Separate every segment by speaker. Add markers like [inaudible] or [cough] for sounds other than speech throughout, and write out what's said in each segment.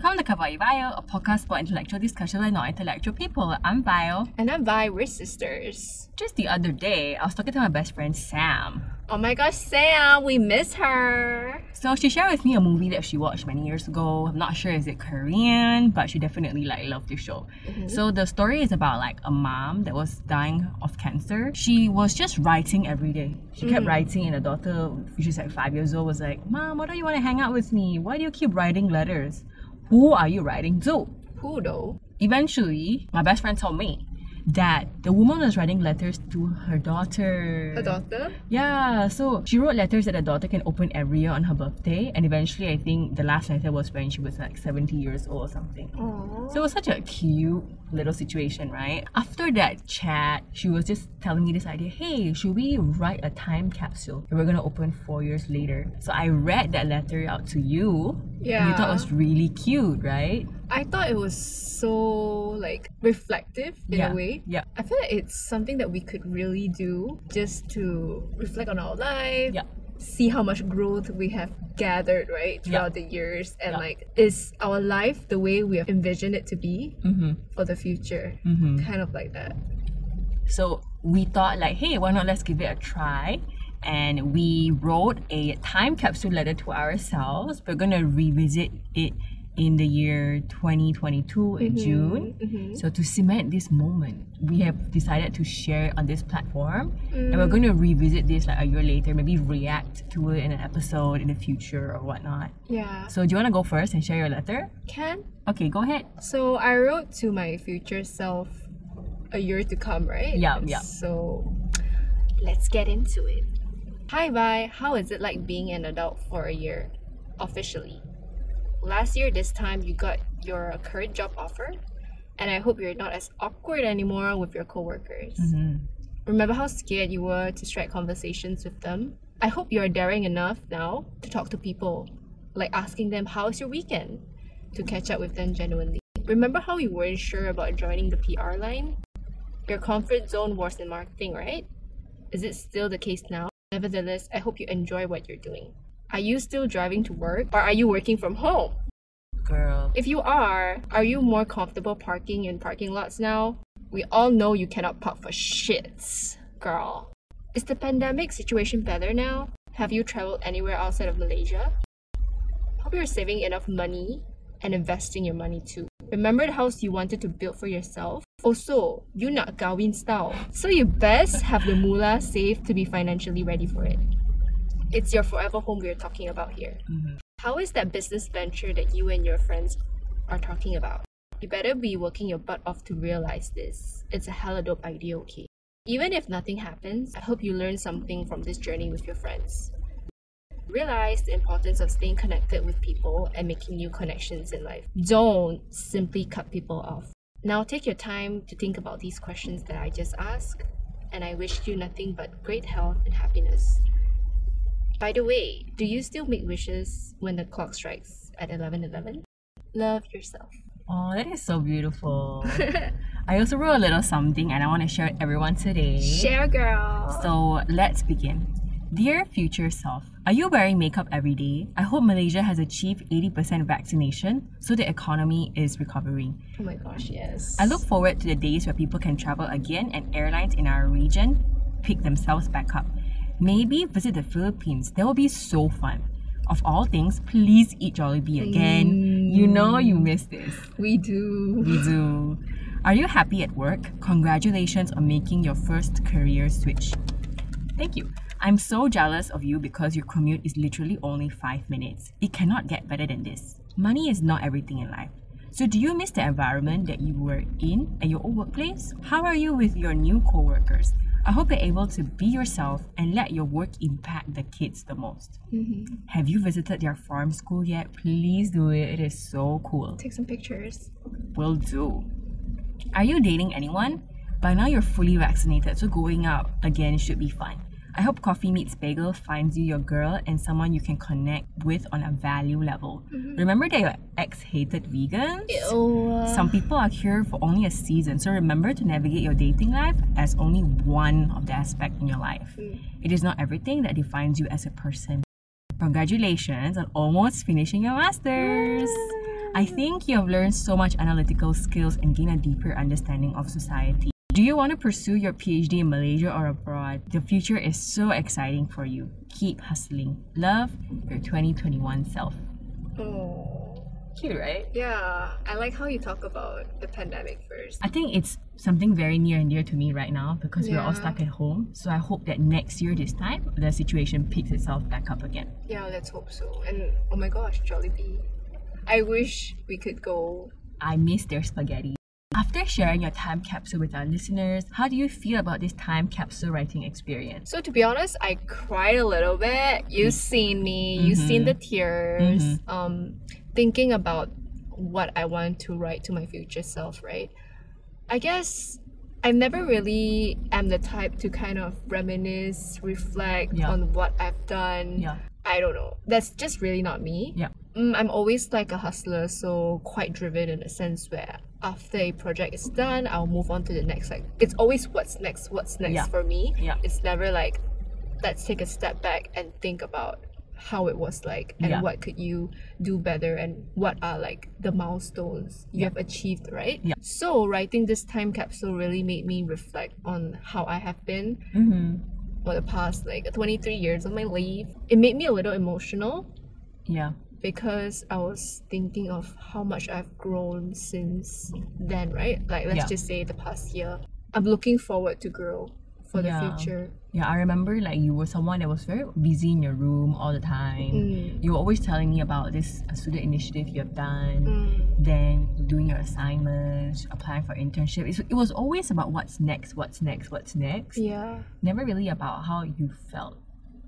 Speaker 1: Welcome to Kawaii Bio, a podcast for intellectual discussion by non-intellectual people. I'm Bio.
Speaker 2: And I'm Vi, we're sisters.
Speaker 1: Just the other day, I was talking to my best friend Sam.
Speaker 2: Oh my gosh, Sam, we miss her.
Speaker 1: So she shared with me a movie that she watched many years ago. I'm not sure is it Korean, but she definitely like loved the show. Mm-hmm. So the story is about like a mom that was dying of cancer. She was just writing every day. She kept mm-hmm. writing, and the daughter, which is like five years old, was like, "Mom, why don't you want to hang out with me? Why do you keep writing letters? Who are you writing to?"
Speaker 2: Who though?
Speaker 1: Eventually, my best friend told me that the woman was writing letters to her daughter.
Speaker 2: A daughter?
Speaker 1: Yeah, so she wrote letters that the daughter can open every year on her birthday, and eventually, I think the last letter was when she was like 70 years old or something.
Speaker 2: Aww.
Speaker 1: So it was such a cute little situation, right? After that chat, she was just telling me this idea hey, should we write a time capsule that we're gonna open four years later? So I read that letter out to you. and You thought it was really cute, right?
Speaker 2: I thought it was so like reflective in
Speaker 1: yeah.
Speaker 2: a way.
Speaker 1: Yeah.
Speaker 2: I feel like it's something that we could really do just to reflect on our life.
Speaker 1: Yeah.
Speaker 2: See how much growth we have gathered, right, throughout the years, and
Speaker 1: Yeah.
Speaker 2: like, is our life the way we have envisioned it to be
Speaker 1: Mm-hmm.
Speaker 2: for the future?
Speaker 1: Mm-hmm.
Speaker 2: Kind of like that.
Speaker 1: So we thought like, hey, why not let's give it a try? And we wrote a time capsule letter to ourselves. We're gonna revisit it in the year 2022 in mm-hmm, June. Mm-hmm. So to cement this moment, we have decided to share it on this platform, and we're mm. going to revisit this like a year later, maybe react to it in an episode in the future or whatnot.
Speaker 2: Yeah.
Speaker 1: So do you want to go first and share your letter?
Speaker 2: Can
Speaker 1: Okay, go ahead.
Speaker 2: So I wrote to my future self a year to come, right?
Speaker 1: Yeah, yeah.
Speaker 2: So let's get into it. Hi, Vi. How is it like being an adult for a year, officially? Last year, this time, you got your current job offer, and I hope you're not as awkward anymore with your coworkers.
Speaker 1: Mm-hmm.
Speaker 2: Remember how scared you were to strike conversations with them? I hope you're daring enough now to talk to people, like asking them, How's your weekend? to catch up with them genuinely. Remember how you weren't sure about joining the PR line? Your comfort zone was in marketing, right? Is it still the case now? Nevertheless, I hope you enjoy what you're doing. Are you still driving to work or are you working from home?
Speaker 1: Girl.
Speaker 2: If you are, are you more comfortable parking in parking lots now? We all know you cannot park for shits, girl. Is the pandemic situation better now? Have you traveled anywhere outside of Malaysia? Hope you're saving enough money and investing your money too. Remember the house you wanted to build for yourself? Also, you not Gawin style. So you best have the moolah saved to be financially ready for it. It's your forever home we're talking about here. Mm-hmm. How is that business venture that you and your friends are talking about? You better be working your butt off to realize this. It's a hella dope idea, okay? Even if nothing happens, I hope you learn something from this journey with your friends. Realize the importance of staying connected with people and making new connections in life. Don't simply cut people off. Now take your time to think about these questions that I just asked, and I wish you nothing but great health and happiness. By the way, do you still make wishes when the clock strikes at 11:11? Love yourself.
Speaker 1: Oh, that is so beautiful. [laughs] I also wrote a little something and I want to share it with everyone today.
Speaker 2: Share, girl.
Speaker 1: So let's begin. Dear future self, are you wearing makeup every day? I hope Malaysia has achieved 80% vaccination so the economy is recovering.
Speaker 2: oh my gosh, yes.
Speaker 1: I look forward to the days where people can travel again and airlines in our region pick themselves back up. Maybe visit the Philippines. That will be so fun. Of all things, please eat Jollibee again. You know you miss this.
Speaker 2: We do.
Speaker 1: We do. Are you happy at work? Congratulations on making your first career switch. Thank you. I'm so jealous of you because your commute is literally only five minutes. It cannot get better than this. Money is not everything in life. So, do you miss the environment that you were in at your old workplace? How are you with your new coworkers? I hope you're able to be yourself and let your work impact the kids the most. Mm-hmm. Have you visited their farm school yet? Please do it. It is so cool.
Speaker 2: Take some pictures.
Speaker 1: Will do. Are you dating anyone? By now you're fully vaccinated, so going out again should be fun. I hope Coffee Meets Bagel finds you your girl and someone you can connect with on a value level. Mm-hmm. Remember that your ex hated vegans?
Speaker 2: Ew.
Speaker 1: Some people are here for only a season, so remember to navigate your dating life as only one of the aspects in your life. Mm. It is not everything that defines you as a person. Congratulations on almost finishing your masters. I think you have learned so much analytical skills and gained a deeper understanding of society. Do you want to pursue your PhD in Malaysia or abroad? The future is so exciting for you. Keep hustling. Love, your 2021 self.
Speaker 2: Oh.
Speaker 1: Cute, right?
Speaker 2: Yeah, I like how you talk about the pandemic first.
Speaker 1: I think it's something very near and dear to me right now because we're all stuck at home. So I hope that next year, this time, the situation picks itself back up again.
Speaker 2: Yeah, let's hope so. And oh my gosh, Jollibee. I wish we could go.
Speaker 1: I miss their spaghetti. After sharing your time capsule with our listeners, how do you feel about this time capsule writing experience?
Speaker 2: So to be honest, I cried a little bit. You've mm-hmm. seen me. You've seen mm-hmm. the tears. Mm-hmm. Um, thinking about what I want to write to my future self. Right. I guess I never really am the type to kind of reminisce, reflect
Speaker 1: Yeah.
Speaker 2: on what I've done.
Speaker 1: Yeah.
Speaker 2: I don't know. That's just really not me.
Speaker 1: Yeah.
Speaker 2: Mm, I'm always like a hustler, so quite driven in a sense where after a project is done, I'll move on to the next. Like it's always what's next, what's next
Speaker 1: Yeah.
Speaker 2: for me.
Speaker 1: Yeah.
Speaker 2: It's never like let's take a step back and think about how it was like and
Speaker 1: Yeah.
Speaker 2: what could you do better and what are like the milestones you
Speaker 1: Yeah.
Speaker 2: have achieved, right?
Speaker 1: Yeah.
Speaker 2: So writing this time capsule really made me reflect on how I have been
Speaker 1: Mm-hmm.
Speaker 2: For the past like 23 years of my life. It made me a little emotional
Speaker 1: Yeah.
Speaker 2: because I was thinking of how much I've grown since then, right? Like let's
Speaker 1: Yeah.
Speaker 2: just say the past year. I'm looking forward to grow for the future.
Speaker 1: Yeah, I remember like you were someone that was very busy in your room all the time.
Speaker 2: Mm.
Speaker 1: You were always telling me about this uh, student initiative you have done,
Speaker 2: Mm.
Speaker 1: then doing your assignments, applying for internship. It's, it was always about what's next, what's next, what's next.
Speaker 2: Yeah.
Speaker 1: Never really about how you felt.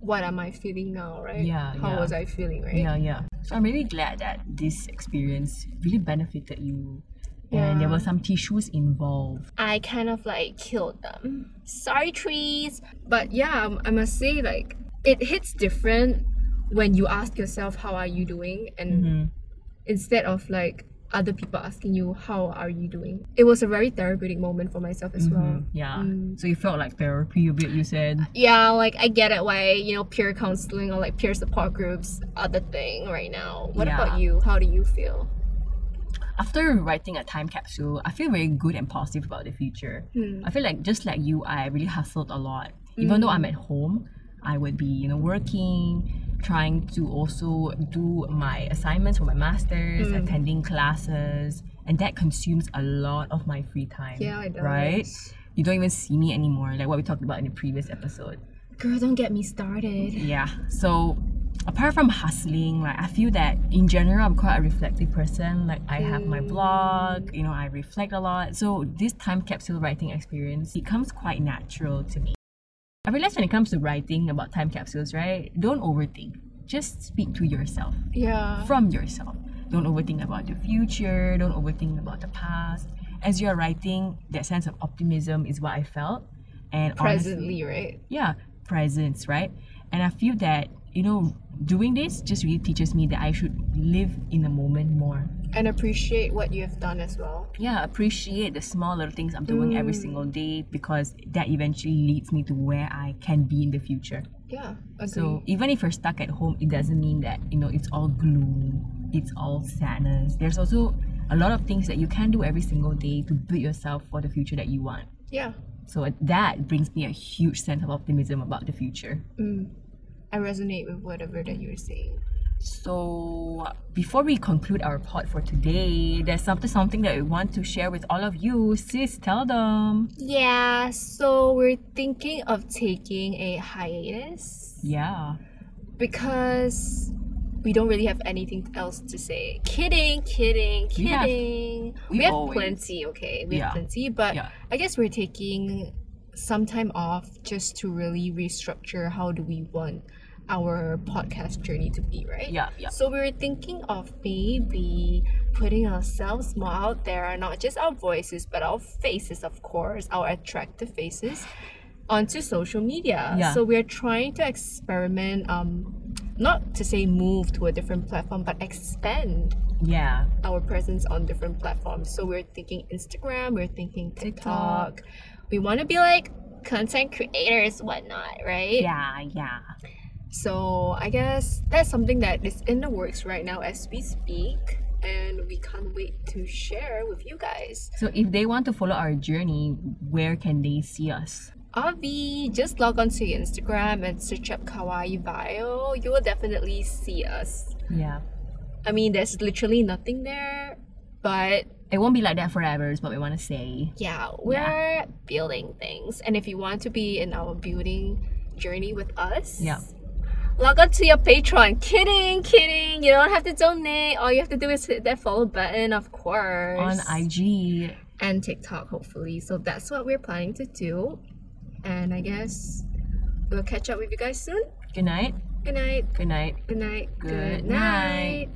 Speaker 2: What am I feeling now, right?
Speaker 1: Yeah,
Speaker 2: How
Speaker 1: yeah.
Speaker 2: was I feeling, right?
Speaker 1: Yeah, yeah. So I'm really glad that this experience really benefited you. And there were some tissues involved.
Speaker 2: I kind of like killed them. Sorry, trees. But yeah, um, I must say, like, it hits different when you ask yourself, How are you doing? And
Speaker 1: Mhm.
Speaker 2: instead of like other people asking you, How are you doing? It was a very therapeutic moment for myself as well.
Speaker 1: Mhm, Yeah.
Speaker 2: Mm.
Speaker 1: So you felt like therapy a bit, you said.
Speaker 2: Yeah, like I get it why, you know, peer counseling or like peer support groups are the thing right now. What
Speaker 1: Yeah.
Speaker 2: about you? How do you feel?
Speaker 1: After writing a time capsule, I feel very good and positive about the future.
Speaker 2: Hmm.
Speaker 1: I feel like just like you, I really hustled a lot. Even though I'm at home, I would be, you know, working, trying to also do my assignments for my masters,
Speaker 2: Mm.
Speaker 1: attending classes, and that consumes a lot of my free time.
Speaker 2: Yeah, it does.
Speaker 1: Right? You don't even see me anymore, like what we talked about in the previous episode.
Speaker 2: Girl, don't get me started.
Speaker 1: Yeah. So apart from hustling, like I feel that in general I'm quite a reflective person. Like I have my mm. blog, you know, I reflect a lot. So this time capsule writing experience becomes quite natural to me. I realize when it comes to writing about time capsules, right? Don't overthink. Just speak to yourself.
Speaker 2: Yeah.
Speaker 1: From yourself. Don't overthink about the future, don't overthink about the past. As you're writing, that sense of optimism is what I felt. And honestly-
Speaker 2: Presently, right?
Speaker 1: yeah presence right and i feel that you know doing this just really teaches me that i should live in the moment more
Speaker 2: And appreciate what you have done as well.
Speaker 1: yeah appreciate the small little things i'm doing every single day because that eventually leads me to where i can be in the future
Speaker 2: Yeah. Agree.
Speaker 1: so even if you're stuck at home it doesn't mean that you know it's all gloom it's all sadness there's also a lot of things that you can do every single day to build yourself for the future that you want
Speaker 2: yeah.
Speaker 1: so that brings me a huge sense of optimism about the future
Speaker 2: Mm. I resonate with whatever that you're saying.
Speaker 1: So before we conclude our pod for today, there's something something that we want to share with all of you. Sis, tell them.
Speaker 2: Yeah, so we're thinking of taking a hiatus
Speaker 1: Yeah.
Speaker 2: because we don't really have anything else to say. Kidding, kidding,
Speaker 1: We have-
Speaker 2: kidding.
Speaker 1: we
Speaker 2: we have
Speaker 1: always-
Speaker 2: plenty, okay? We
Speaker 1: Yeah.
Speaker 2: have plenty, but
Speaker 1: Yeah.
Speaker 2: I guess we're taking some time off just to really restructure how do we want our podcast journey to be, right?
Speaker 1: Yeah, yeah.
Speaker 2: So we were thinking of maybe putting ourselves more out there, not just our voices, but our faces, of course, our attractive faces, onto social media.
Speaker 1: Yeah.
Speaker 2: So we're trying to experiment, um, not to say move to a different platform, but expand
Speaker 1: Yeah.
Speaker 2: our presence on different platforms. So we're thinking Instagram, we're thinking TikTok. We want to be like content creators, whatnot, right?
Speaker 1: Yeah, yeah.
Speaker 2: So I guess that's something that is in the works right now as we speak. and we can't wait to share with you guys.
Speaker 1: So if they want to follow our journey, where can they see us?
Speaker 2: Avi, just log on to Instagram and search up Kawaii Bio. You will definitely see us.
Speaker 1: Yeah.
Speaker 2: I mean, there's literally nothing there, but
Speaker 1: It won't be like that forever, is what we want to say.
Speaker 2: yeah, we're building things. And if you want to be in our building journey with us,
Speaker 1: Yeah.
Speaker 2: Log on to your Patreon. Kidding, kidding. You don't have to donate. All you have to do is hit that follow button, of course.
Speaker 1: On IG.
Speaker 2: and TikTok, hopefully. So that's what we're planning to do. And I guess we'll catch up with you guys soon.
Speaker 1: Good night.
Speaker 2: Good night.
Speaker 1: Good night.
Speaker 2: Good night.
Speaker 1: Good night.